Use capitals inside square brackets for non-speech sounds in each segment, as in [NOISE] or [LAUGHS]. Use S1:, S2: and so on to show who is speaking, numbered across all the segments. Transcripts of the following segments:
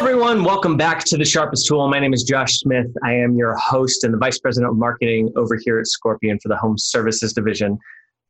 S1: everyone. Welcome back to The Sharpest Tool. My name is Josh Smith. I am your host and the Vice President of Marketing over here at Scorpion for the Home Services Division.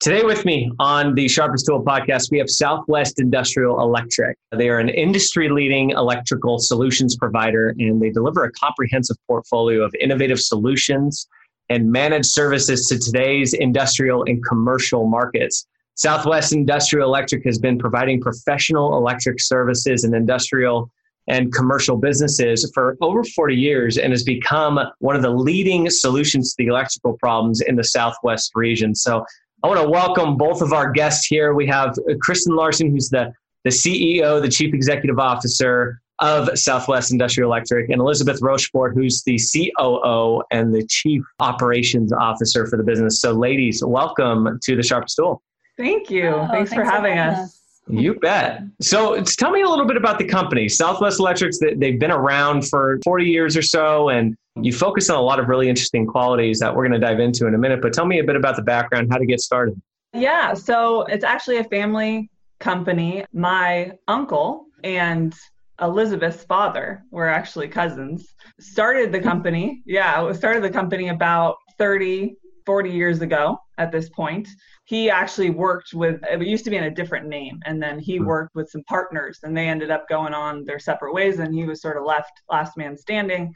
S1: Today, with me on the Sharpest Tool podcast, we have Southwest Industrial Electric. They are an industry leading electrical solutions provider and they deliver a comprehensive portfolio of innovative solutions and managed services to today's industrial and commercial markets. Southwest Industrial Electric has been providing professional electric services and industrial and commercial businesses for over 40 years and has become one of the leading solutions to the electrical problems in the Southwest region. So I want to welcome both of our guests here. We have Kristin Larson, who's the, the CEO, the Chief Executive Officer of Southwest Industrial Electric, and Elizabeth Rochefort, who's the COO and the Chief Operations Officer for the business. So, ladies, welcome to the Sharp Tool.
S2: Thank you. Oh, thanks, thanks, for having us. us.
S1: You bet. So tell me a little bit about the company. Southwest Electrics, they've been around for 40 years or so, and you focus on a lot of really interesting qualities that we're going to dive into in a minute. But tell me a bit about the background, how to get started.
S2: Yeah, so it's actually a family company. My uncle and Elizabeth's father were actually cousins. Started the company, yeah, started the company about 30, 40 years ago at this point he actually worked with it used to be in a different name and then he hmm. worked with some partners and they ended up going on their separate ways and he was sort of left last man standing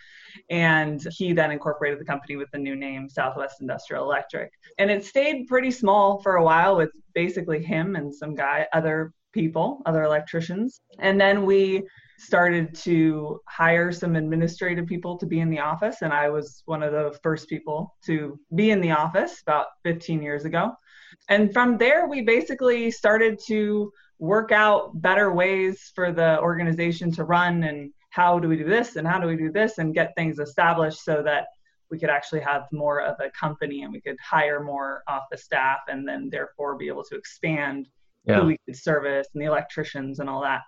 S2: and he then incorporated the company with the new name southwest industrial electric and it stayed pretty small for a while with basically him and some guy other people other electricians and then we started to hire some administrative people to be in the office and i was one of the first people to be in the office about 15 years ago and from there, we basically started to work out better ways for the organization to run and how do we do this and how do we do this and get things established so that we could actually have more of a company and we could hire more office staff and then therefore be able to expand yeah. who we could service and the electricians and all that.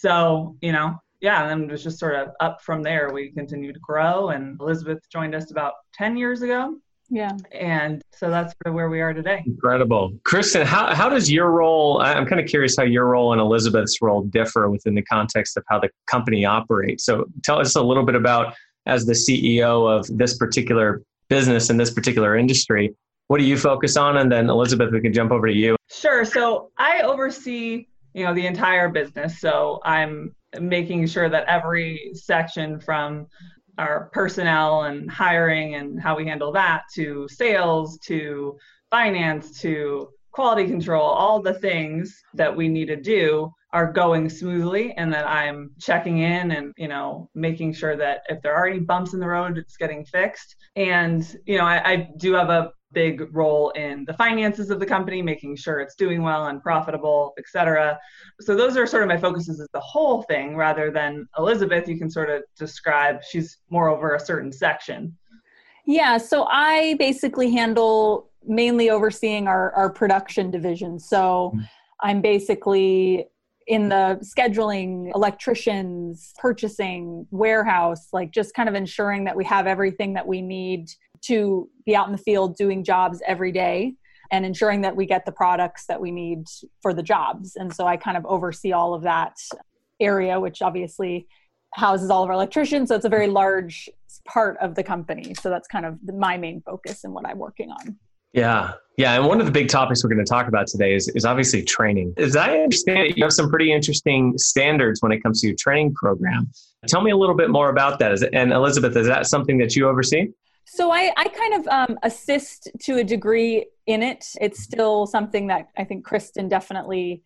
S2: So, you know, yeah, and then it was just sort of up from there. We continued to grow and Elizabeth joined us about 10 years ago.
S3: Yeah.
S2: And so that's sort of where we are today.
S1: Incredible. Kristin, how, how does your role, I'm kind of curious how your role and Elizabeth's role differ within the context of how the company operates. So tell us a little bit about, as the CEO of this particular business in this particular industry, what do you focus on? And then Elizabeth, we can jump over to you.
S2: Sure. So I oversee, you know, the entire business. So I'm making sure that every section from our personnel and hiring and how we handle that to sales to finance to quality control all the things that we need to do are going smoothly and that i'm checking in and you know making sure that if there are any bumps in the road it's getting fixed and you know i, I do have a big role in the finances of the company, making sure it's doing well and profitable, et cetera. So those are sort of my focuses as the whole thing rather than Elizabeth, you can sort of describe, she's more over a certain section.
S3: Yeah, so I basically handle mainly overseeing our, our production division. So mm-hmm. I'm basically in the scheduling, electricians, purchasing, warehouse, like just kind of ensuring that we have everything that we need to be out in the field doing jobs every day and ensuring that we get the products that we need for the jobs. And so I kind of oversee all of that area, which obviously houses all of our electricians. So it's a very large part of the company. So that's kind of my main focus and what I'm working on.
S1: Yeah. Yeah. And one of the big topics we're going to talk about today is, is obviously training. As I understand it, you have some pretty interesting standards when it comes to your training program. Tell me a little bit more about that. And Elizabeth, is that something that you oversee?
S3: So I, I kind of um, assist to a degree in it. It's still something that I think Kristin definitely,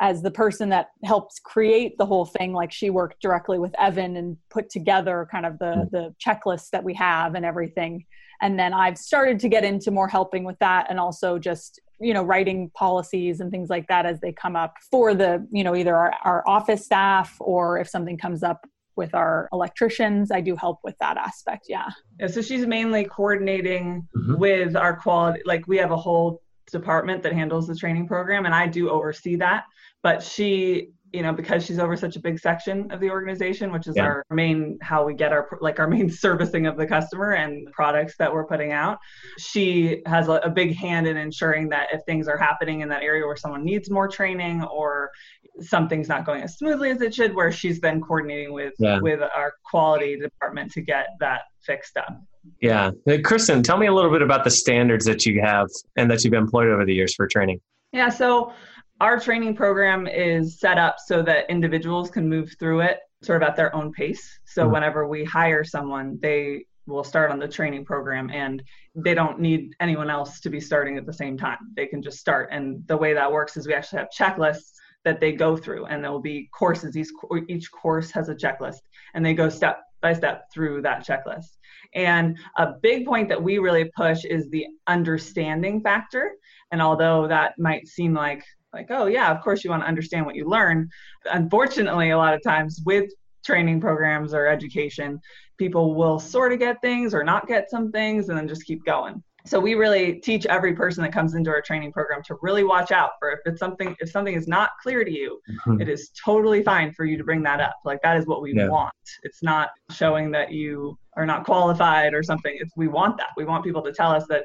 S3: as the person that helps create the whole thing, like she worked directly with Evan and put together kind of the hmm. the checklist that we have and everything. And then I've started to get into more helping with that and also just you know writing policies and things like that as they come up for the you know either our, our office staff or if something comes up with our electricians. I do help with that aspect. Yeah.
S2: Yeah. So she's mainly coordinating mm-hmm. with our quality. Like we have a whole department that handles the training program, and I do oversee that. But she you know because she's over such a big section of the organization which is yeah. our main how we get our like our main [LAUGHS] servicing of the customer and products that we're putting out she has a, a, big hand in ensuring that if things are happening in that area where someone needs more training or something's not going as smoothly as it should where she's then coordinating with yeah. with our quality department to get that fixed up
S1: yeah kristin tell me a little bit about the standards that you have and that you've employed over the years for training
S2: yeah so our training program is set up so that individuals can move through it sort of at their own pace. So mm-hmm. whenever we hire someone, they will start on the training program and they don't need anyone else to be starting at the same time. They can just start. And the way that works is we actually have checklists that they go through and there will be courses. Each, each course has a checklist and they go step by step through that checklist. And a big point that we really push is the understanding factor. And although that might seem like like oh yeah of course you want to understand what you learn unfortunately a lot of times with training programs or education people will sort of get things or not get some things and then just keep going so we really teach every person that comes into our training program to really watch out for if it's something if something is not clear to you mm-hmm. it is totally fine for you to bring that up like that is what we yeah. want it's not showing that you are not qualified or something it's we want that we want people to tell us that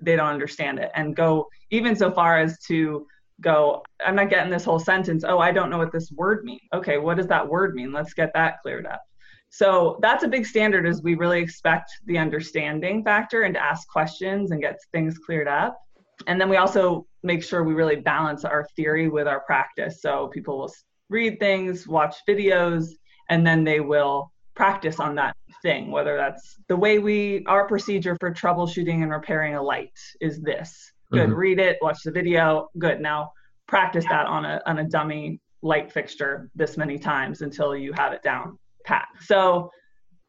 S2: they don't understand it and go even so far as to go, I'm not getting this whole sentence. Oh, I don't know what this word means. Okay, what does that word mean? Let's get that cleared up. So that's a big standard is we really expect the understanding factor and to ask questions and get things cleared up. And then we also make sure we really balance our theory with our practice. So people will read things, watch videos, and then they will practice on that thing, whether that's the way we, our procedure for troubleshooting and repairing a light is this Good. Mm-hmm. Read it, watch the video. Good. Now practice that on a on a dummy light fixture this many times until you have it down pat. So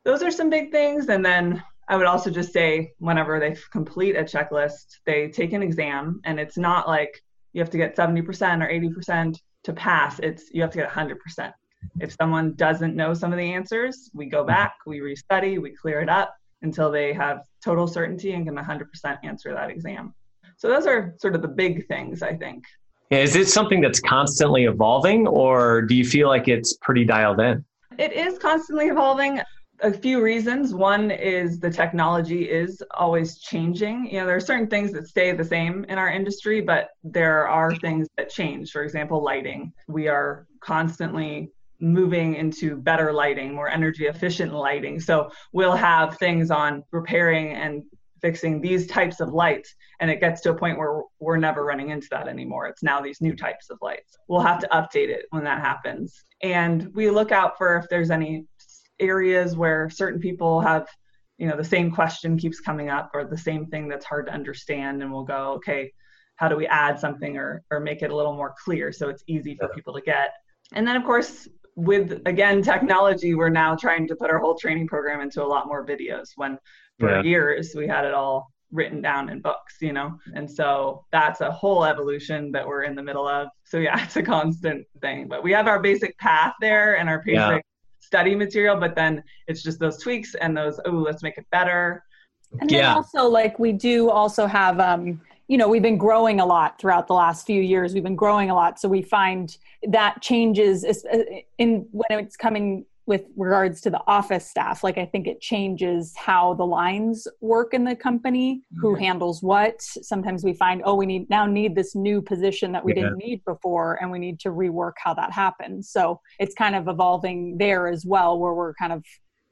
S2: those are some big things. And then I would also just say whenever they complete a checklist, they take an exam and it's not like you have to get 70% or 80% to pass. It's you have to get 100%. If someone doesn't know some of the answers, we go back, we restudy, we clear it up until they have total certainty and can 100% answer that exam. So those are sort of the big things, I think.
S1: Is it something that's constantly evolving, or do you feel like it's pretty dialed in?
S2: It is constantly evolving. A few reasons. One is the technology is always changing. You know, there are certain things that stay the same in our industry, but there are things that change. For example, lighting. We are constantly moving into better lighting, more energy efficient lighting. So we'll have things on repairing and fixing these types of lights and it gets to a point where we're never running into that anymore. It's now these new types of lights. We'll have to update it when that happens. And we look out for if there's any areas where certain people have you know the same question keeps coming up or the same thing that's hard to understand and we'll go okay how do we add something or or make it a little more clear so it's easy for people to get? And then of course with again technology we're now trying to put our whole training program into a lot more videos when for yeah. years we had it all written down in books you know and so that's a whole evolution that we're in the middle of so yeah [LAUGHS] it's a constant thing but we have our basic path there and our basic yeah. study material but then it's just those tweaks and those oh let's make it better
S3: and then yeah. also like we do also have um you know we've been growing a lot throughout the last few years. We've been growing a lot. So we find that changes uh, in when it's coming with regards to the office staff like i think it changes how the lines work in the company who handles what. Sometimes we find oh we need now need this new position that we yeah. didn't need before and we need to rework how that happens. So it's kind of evolving there as well where we're kind of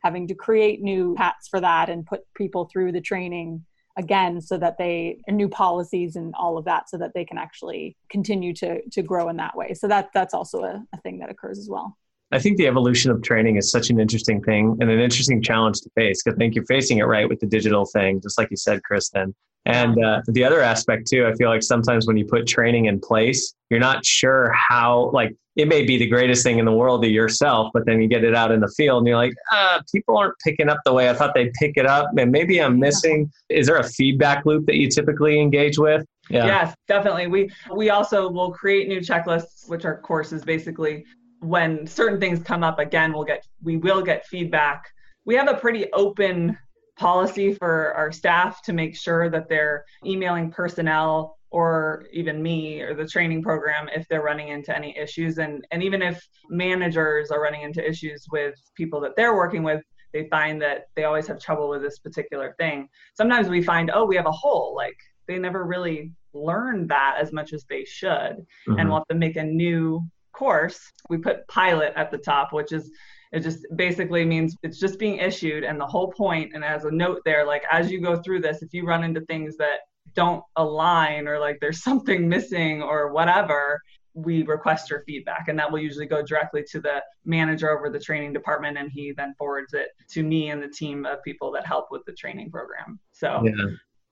S3: having to create new hats for that and put people through the training again so that they new policies and all of that so that they can actually continue to to grow in that way. So that that's also a, a thing that occurs as well.
S1: I think the evolution of training is such an interesting thing and an interesting challenge to face because I think you're facing it right with the digital thing, just like you said, Kristin. And uh, the other aspect too, I feel like sometimes when you put training in place, you're not sure how, like, it may be the greatest thing in the world to yourself, but then you get it out in the field and you're like, ah, people aren't picking up the way I thought they'd pick it up. And maybe I'm missing. Is there a feedback loop that you typically engage with?
S2: Yeah. Yes, definitely. We we also will create new checklists, which are courses basically when certain things come up again we'll get we will get feedback we have a pretty open policy for our staff to make sure that they're emailing personnel or even me or the training program if they're running into any issues. And and even if managers are running into issues with people that they're working with they find that they always have trouble with this particular thing. Sometimes we find oh we have a hole. Like they never really learned that as much as they should mm-hmm. and we'll have to make a new course. We put pilot at the top which is it just basically means it's just being issued. And the whole point and as a note there like as you go through this if you run into things that don't align or like there's something missing or whatever, we request your feedback. And that will usually go directly to the manager over the training department and he then forwards it to me and the team of people that help with the training program. So yeah.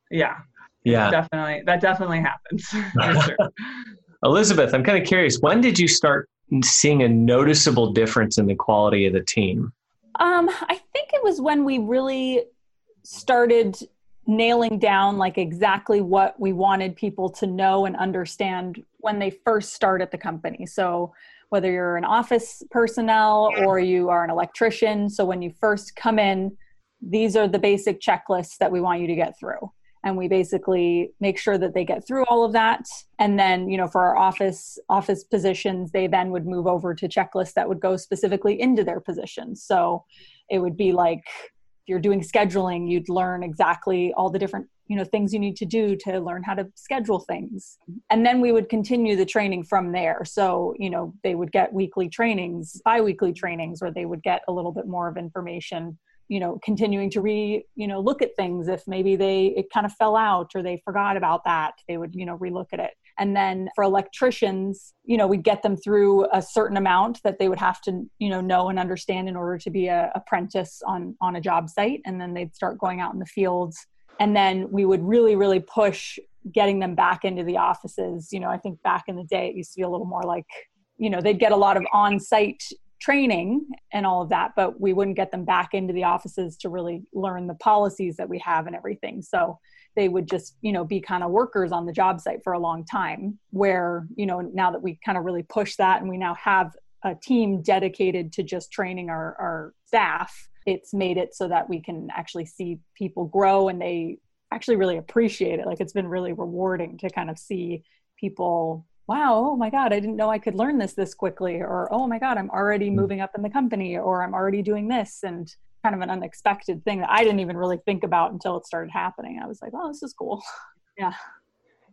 S2: yeah,
S1: yeah.
S2: definitely that definitely happens [LAUGHS] [LAUGHS] sure.
S1: elizabeth i'm kind of curious when did you start seeing a noticeable difference in the quality of the team?
S3: Um, i think it was when we really started nailing down like exactly what we wanted people to know and understand when they first start at the company. So whether you're an office personnel or you are an electrician, so when you first come in, these are the basic checklists that we want you to get through. And we basically make sure that they get through all of that. And then, you know, for our office office positions, they then would move over to checklists that would go specifically into their positions. So it would be like you're doing scheduling you'd learn exactly all the different you know things you need to do to learn how to schedule things. And then we would continue the training from there. So you know they would get weekly trainings bi-weekly trainings where they would get a little bit more of information you know continuing to re you know look at things. If maybe they it kind of fell out or they forgot about that they would you know relook at it and then for electricians you know we'd get them through a certain amount that they would have to you know know and understand in order to be a apprentice on on a job site. And then they'd start going out in the fields. And then we would really really push getting them back into the offices. You know i think back in the day it used to be a little more like you know they'd get a lot of on-site training and all of that, but we wouldn't get them back into the offices to really learn the policies that we have and everything. So they would just, you know, be kind of workers on the job site for a long time. Where, you know, now that we kind of really push that and we now have a team dedicated to just training our, our staff, it's made it so that we can actually see people grow and they actually really appreciate it. Like it's been really rewarding to kind of see people wow, oh my God, I didn't know I could learn this this quickly, or oh my God, I'm already hmm. moving up in the company, or I'm already doing this, and kind of an unexpected thing that I didn't even really think about until it started happening. I was like, oh, this is cool. [LAUGHS] yeah.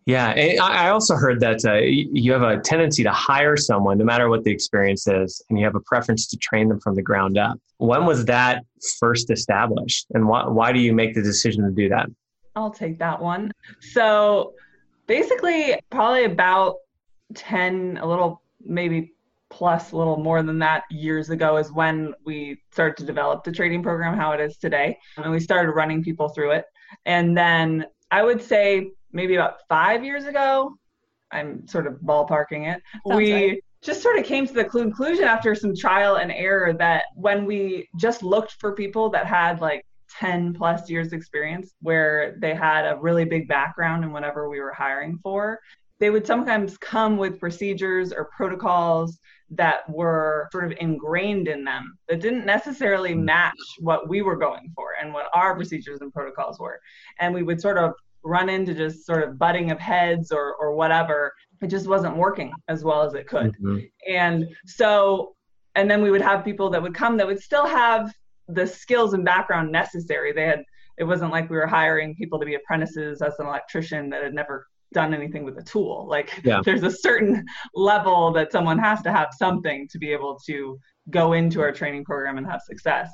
S1: Yeah, I also heard that uh, you have a tendency to hire someone, no matter what the experience is, and you have a preference to train them from the ground up. When was that first established, and why, why do you make the decision to do that?
S2: I'll take that one. So, basically, probably about 10, a little maybe plus a little more than that years ago is when we started to develop the trading program how it is today and we started running people through it and then i would say maybe about five years ago i'm sort of ballparking it Sounds we right. just sort of came to the conclusion after some trial and error that when we just looked for people that had like 10 plus years experience where they had a really big background in whatever we were hiring for they would sometimes come with procedures or protocols that were sort of ingrained in them that didn't necessarily hmm. match what we were going for and what our procedures and protocols were. And we would sort of run into just sort of butting of heads or, or whatever. It just wasn't working as well as it could. Mm-hmm. And so, and then we would have people that would come that would still have the skills and background necessary. They had, it wasn't like we were hiring people to be apprentices as an electrician that had never done anything with a tool. Like yeah. [LAUGHS] there's a certain level that someone has to have something to be able to go into our training program and have success.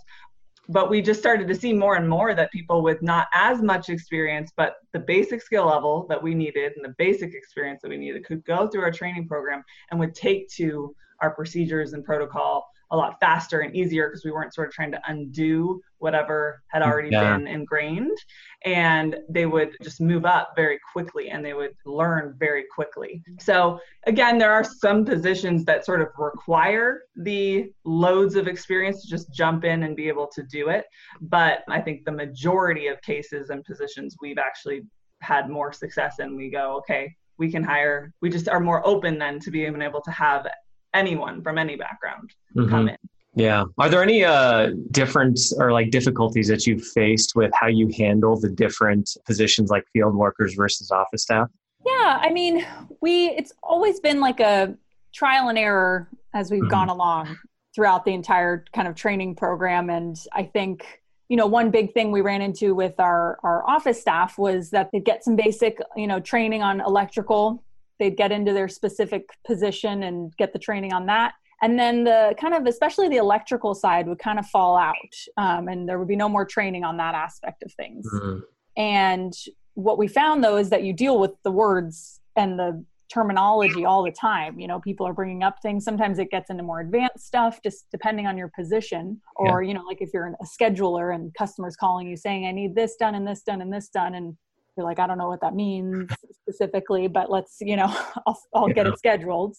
S2: But we just started to see more and more that people with not as much experience, but the basic skill level that we needed and the basic experience that we needed could go through our training program and would take to our procedures and protocol a lot faster and easier because we weren't sort of trying to undo whatever had already yeah. been ingrained. And they would just move up very quickly and they would learn very quickly. So again there are some positions that sort of require the loads of experience to just jump in and be able to do it. But i think the majority of cases and positions we've actually had more success in. We go okay we can hire we just are more open then to being able to have anyone from any background mm-hmm. come in.
S1: Yeah. Are there any uh, difference or like difficulties that you've faced with how you handle the different positions like field workers versus office staff?
S3: Yeah, I mean, we it's always been like a trial and error as we've mm-hmm. gone along throughout the entire kind of training program and I think you know one big thing we ran into with our our office staff was that they'd get some basic you know training on electrical they'd get into their specific position and get the training on that. And then the kind of especially the electrical side would kind of fall out um, and there would be no more training on that aspect of things. Mm-hmm. and what we found though is that you deal with the words and the terminology all the time. You know people are bringing up things. Sometimes it gets into more advanced stuff just depending on your position. Or yeah. you know like if you're a scheduler and customers calling you saying i need this done and this done and this done and you're like i don't know what that means [LAUGHS] specifically but let's you know [LAUGHS] i'll, I'll yeah. get it scheduled.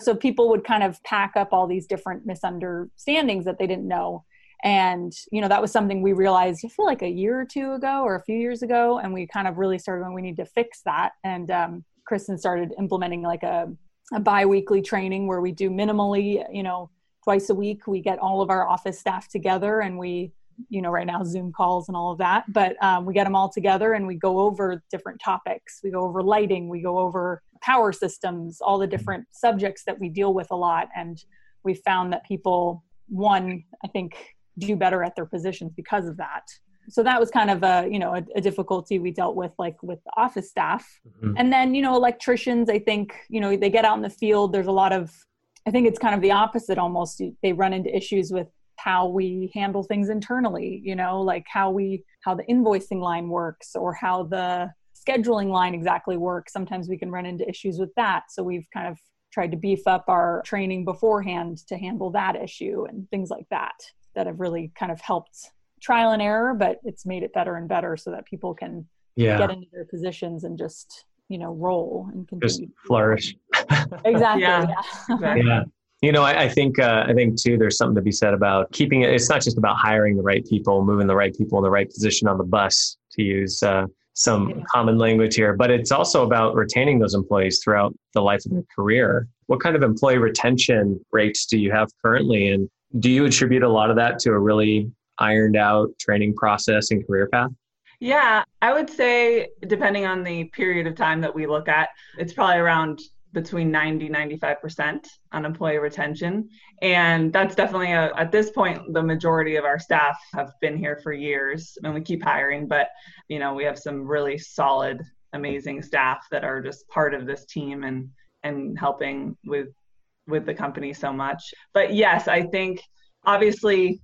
S3: So people would kind of pack up all these different misunderstandings that they didn't know. And you know that was something we realized i feel like a year or two ago or a few years ago. And we kind of really started when we need to fix that. And um, kristin started implementing like a, a bi-weekly training where we do minimally you know twice a week. We get all of our office staff together and we you know right now zoom calls and all of that but um, we get them all together and we go over different topics. We go over lighting we go over power systems all the different subjects that we deal with a lot and we found that people one i think do better at their positions because of that. So that was kind of a you know a, a difficulty we dealt with like with the office staff. Mm-hmm. and then you know electricians i think you know they get out in the field. There's a lot of i think it's kind of the opposite almost. They run into issues with how we handle things internally you know like how we how the invoicing line works or how the scheduling line exactly works sometimes we can run into issues with that so we've kind of tried to beef up our training beforehand to handle that issue and things like that that have really kind of helped trial and error, but it's made it better and better so that people can yeah. get into their positions and just you know roll and continue.
S1: Just flourish. [LAUGHS]
S3: exactly.
S1: yeah. yeah. yeah. You know, I, I think uh, I think too. There's something to be said about keeping it. It's not just about hiring the right people, moving the right people in the right position on the bus, to use uh, some yeah. common language here. But it's also about retaining those employees throughout the life of their career. What kind of employee retention rates do you have currently, and do you attribute a lot of that to a really ironed out training process and career path?
S2: Yeah, I would say depending on the period of time that we look at, it's probably around between 90 95% on employee retention and that's definitely a, at this point the majority of our staff have been here for years and we keep hiring but you know we have some really solid amazing staff that are just part of this team and and helping with with the company so much. But yes, I think obviously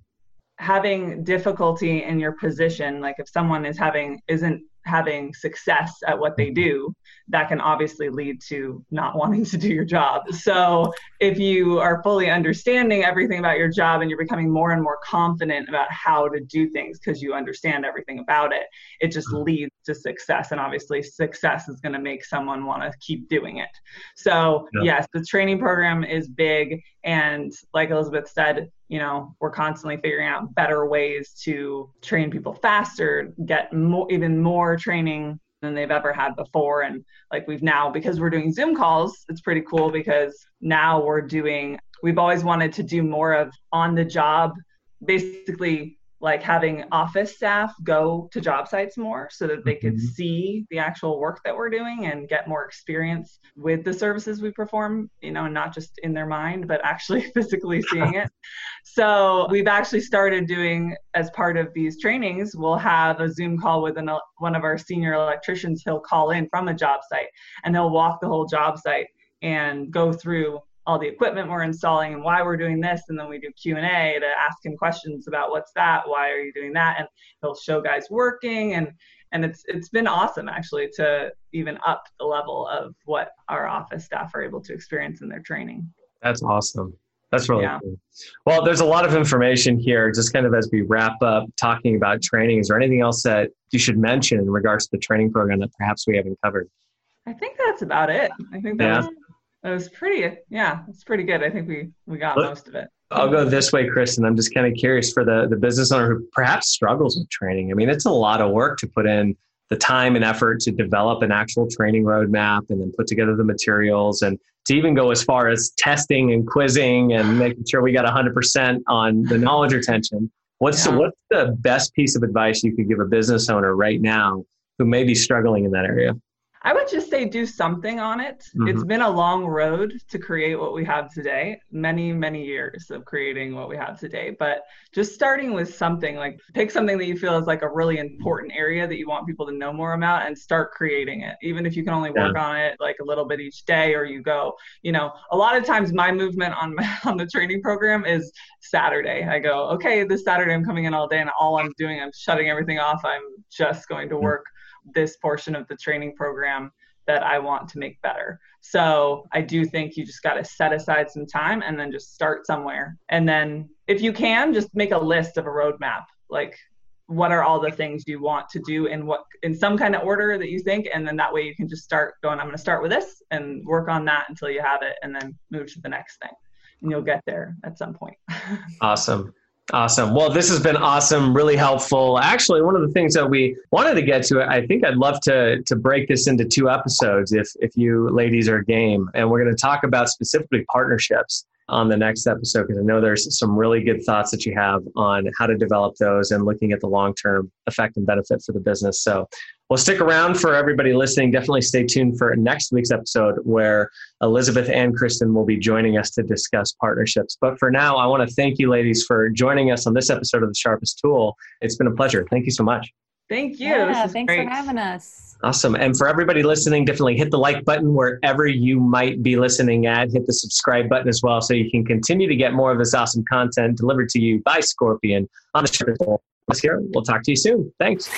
S2: having difficulty in your position, like if someone is having isn't having success at what they do, that can obviously lead to not wanting to do your job. So, if you are fully understanding everything about your job and you're becoming more and more confident about how to do things because you understand everything about it, it just mm-hmm. leads to success. And obviously, success is going to make someone want to keep doing it. So, yeah. yes, the training program is big. And like Elizabeth said, you know we're constantly figuring out better ways to train people faster get more even more training than they've ever had before. And like we've now because we're doing zoom calls it's pretty cool because now we're doing we've always wanted to do more of on the job basically like having office staff go to job sites more so that they could mm-hmm. see the actual work that we're doing and get more experience with the services we perform you know and not just in their mind but actually [LAUGHS] physically seeing it so we've actually started doing as part of these trainings we'll have a zoom call with an, one of our senior electricians he'll call in from a job site and they'll walk the whole job site and go through all the equipment we're installing and why we're doing this and then we do q&a to ask him questions about what's that why are you doing that and he'll show guys working and and it's it's been awesome actually to even up the level of what our office staff are able to experience in their training
S1: that's awesome that's really yeah. cool. Well, there's a lot of information here. Just kind of as we wrap up talking about training, is there anything else that you should mention in regards to the training program that perhaps we haven't covered?
S2: I think that's about it. I think that yeah. was it was pretty, yeah, it's pretty good. I think we we got Look, most of it.
S1: I'll go this way, Kristin. I'm just kind of curious for the the business owner who perhaps struggles with training. I mean, it's a lot of work to put in the time and effort to develop an actual training roadmap and then put together the materials and to even go as far as testing and quizzing and [SIGHS] making sure we got 100% on the knowledge retention. What's yeah. what's the best piece of advice you could give a business owner right now who may be struggling in that area?
S2: I would just say do something on it. Mm-hmm. It's been a long road to create what we have today, many, many years of creating what we have today. But just starting with something like pick something that you feel is like a really important area that you want people to know more about and start creating it. Even if you can only work yeah. on it like a little bit each day or you go, you know, a lot of times my movement on my, [LAUGHS] on the training program is Saturday. I go, okay, this Saturday I'm coming in all day and all I'm doing, I'm shutting everything off. I'm just going to mm-hmm. This portion of the training program that I want to make better. So I do think you just got to set aside some time and then just start somewhere. And then if you can, just make a list of a roadmap. Like what are all the things you want to do in what in some kind of order that you think and then that way you can just start going i'm going to start with this and work on that until you have it and then move to the next thing and you'll get there at some point [LAUGHS]
S1: awesome Awesome. Well, this has been awesome, really helpful. Actually, one of the things that we wanted to get to, I think I'd love to to break this into two episodes if if you ladies are game, and we're going to talk about specifically partnerships on the next episode because I know there's some really good thoughts that you have on how to develop those and looking at the long term effect and benefit for the business. So we'll stick around for everybody listening. Definitely stay tuned for next week's episode where Elizabeth and Kristin will be joining us to discuss partnerships. But for now, I want to thank you, ladies, for joining us on this episode of The Sharpest Tool. It's been a pleasure. Thank you so much.
S2: Thank you.
S3: Yeah, thanks great. for having us.
S1: Awesome. And for everybody listening, definitely hit the like button wherever you might be listening at. Hit the subscribe button as well so you can continue to get more of this awesome content delivered to you by Scorpion on the Sharpest Tool. Here, we'll talk to you soon. Thanks.